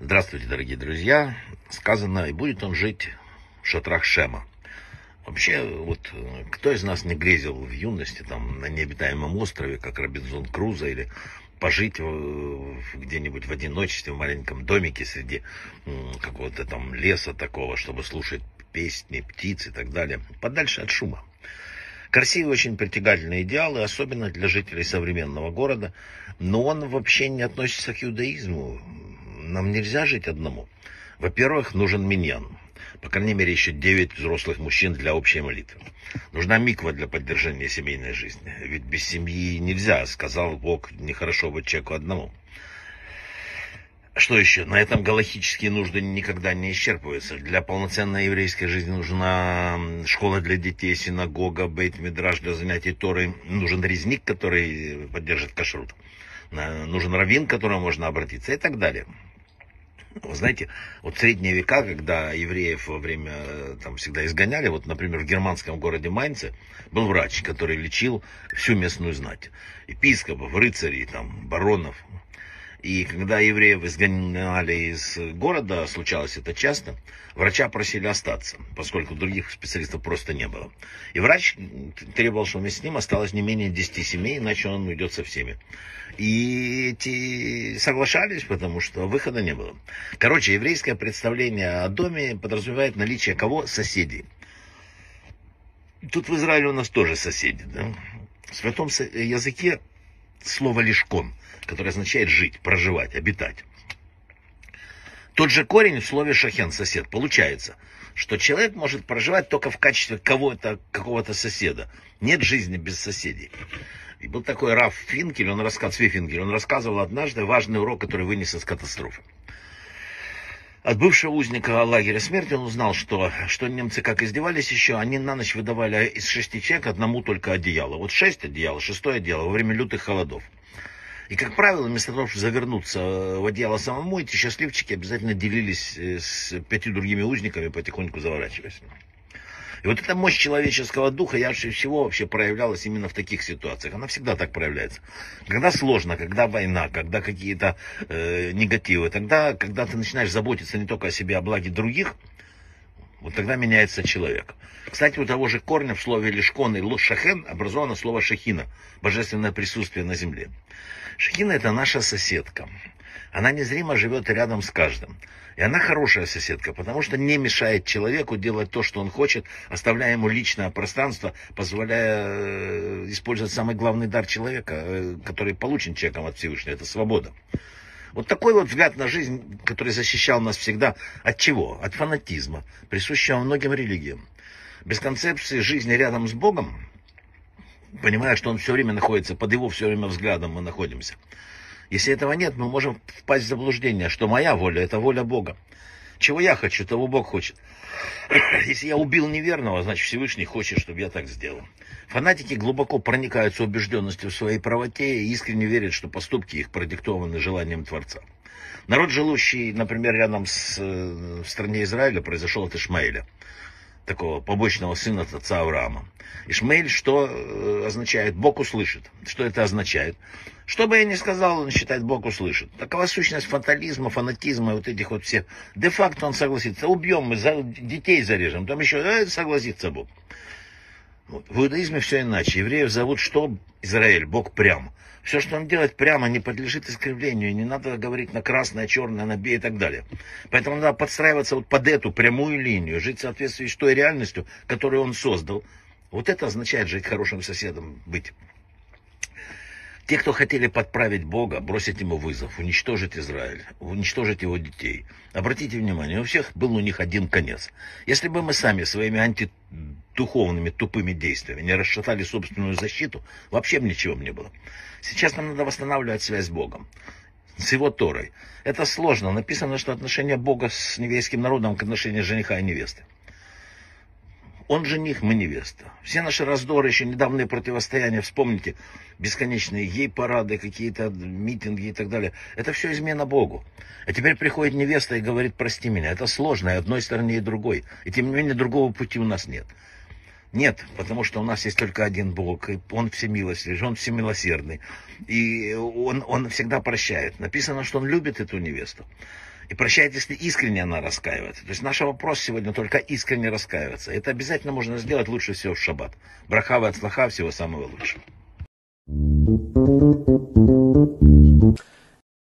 Здравствуйте, дорогие друзья. Сказано, и будет он жить в шатрах Шема. Вообще, вот кто из нас не грезил в юности там на необитаемом острове, как Робинзон Крузо, или пожить где-нибудь в одиночестве в маленьком домике среди какого-то там леса такого, чтобы слушать песни, птиц и так далее, подальше от шума. Красивые, очень притягательные идеалы, особенно для жителей современного города, но он вообще не относится к иудаизму. Нам нельзя жить одному. Во-первых, нужен миньян. По крайней мере, еще девять взрослых мужчин для общей молитвы. Нужна миква для поддержания семейной жизни. Ведь без семьи нельзя, сказал Бог, нехорошо быть человеку одному. Что еще? На этом галактические нужды никогда не исчерпываются. Для полноценной еврейской жизни нужна школа для детей, синагога, бейт-мидраж для занятий Торой. Нужен резник, который поддержит кашрут. Нужен раввин, к которому можно обратиться и так далее. Вы знаете, вот в средние века, когда евреев во время, там всегда изгоняли, вот, например, в германском городе Майнце был врач, который лечил всю местную знать. Епископов, рыцарей, там, баронов, и когда евреев изгоняли из города, случалось это часто, врача просили остаться, поскольку других специалистов просто не было. И врач требовал, чтобы вместе с ним осталось не менее 10 семей, иначе он уйдет со всеми. И эти соглашались, потому что выхода не было. Короче, еврейское представление о доме подразумевает наличие кого? Соседей. Тут в Израиле у нас тоже соседи. Да? В святом языке слово «лишкон», которое означает жить, проживать, обитать. Тот же корень в слове «шахен» – сосед. Получается, что человек может проживать только в качестве кого-то, какого-то соседа. Нет жизни без соседей. И был такой Раф Финкель, он рассказывал, Финкель, он рассказывал однажды важный урок, который вынес из катастрофы. От бывшего узника лагеря смерти он узнал, что, что немцы как издевались еще, они на ночь выдавали из шести человек одному только одеяло. Вот шесть одеял, шестое одеяло во время лютых холодов. И, как правило, вместо того, чтобы завернуться в одеяло самому, эти счастливчики обязательно делились э, с пятью другими узниками, потихоньку заворачиваясь. И вот эта мощь человеческого духа ярче всего вообще проявлялась именно в таких ситуациях. Она всегда так проявляется. Когда сложно, когда война, когда какие-то э, негативы, тогда, когда ты начинаешь заботиться не только о себе, а о благе других, вот тогда меняется человек. Кстати, у того же корня в слове лишкон и шахен образовано слово шахина, божественное присутствие на земле. Шахина это наша соседка. Она незримо живет рядом с каждым. И она хорошая соседка, потому что не мешает человеку делать то, что он хочет, оставляя ему личное пространство, позволяя э, использовать самый главный дар человека, э, который получен человеком от Всевышнего, это свобода. Вот такой вот взгляд на жизнь, который защищал нас всегда от чего? От фанатизма, присущего многим религиям. Без концепции жизни рядом с Богом, понимая, что он все время находится, под его все время взглядом мы находимся, если этого нет, мы можем впасть в заблуждение, что моя воля – это воля Бога. Чего я хочу, того Бог хочет. Если я убил неверного, значит Всевышний хочет, чтобы я так сделал. Фанатики глубоко проникаются убежденностью в своей правоте и искренне верят, что поступки их продиктованы желанием Творца. Народ, живущий, например, рядом с э, в стране Израиля, произошел от Ишмаэля такого побочного сына отца Авраама. Ишмаэль что э, означает? Бог услышит. Что это означает? Что бы я ни сказал, он считает, Бог услышит. Такова сущность фатализма, фанатизма, вот этих вот всех. Де-факто он согласится. Убьем мы, детей зарежем. Там еще э, согласится Бог. В иудаизме все иначе. Евреев зовут что? Израиль, Бог прям. Все, что он делает прямо, не подлежит искривлению. Не надо говорить на красное, черное, на белое и так далее. Поэтому надо подстраиваться вот под эту прямую линию, жить в соответствии с той реальностью, которую он создал. Вот это означает жить хорошим соседом, быть. Те, кто хотели подправить Бога, бросить ему вызов, уничтожить Израиль, уничтожить его детей. Обратите внимание, у всех был у них один конец. Если бы мы сами своими антидуховными тупыми действиями не расшатали собственную защиту, вообще бы ничего не было. Сейчас нам надо восстанавливать связь с Богом с его Торой. Это сложно. Написано, что отношение Бога с еврейским народом к отношению жениха и невесты. Он жених, мы невеста. Все наши раздоры, еще недавние противостояния, вспомните, бесконечные ей-парады, какие-то митинги и так далее. Это все измена Богу. А теперь приходит невеста и говорит, прости меня. Это сложно, и одной стороне, и другой. И тем не менее, другого пути у нас нет. Нет, потому что у нас есть только один Бог, и Он всемилостивый, Он всемилосердный, и он, он всегда прощает. Написано, что Он любит эту невесту. И прощает, если искренне она раскаивается. То есть наш вопрос сегодня только искренне раскаиваться. Это обязательно можно сделать лучше всего в шаббат. Брахава от слаха всего самого лучшего.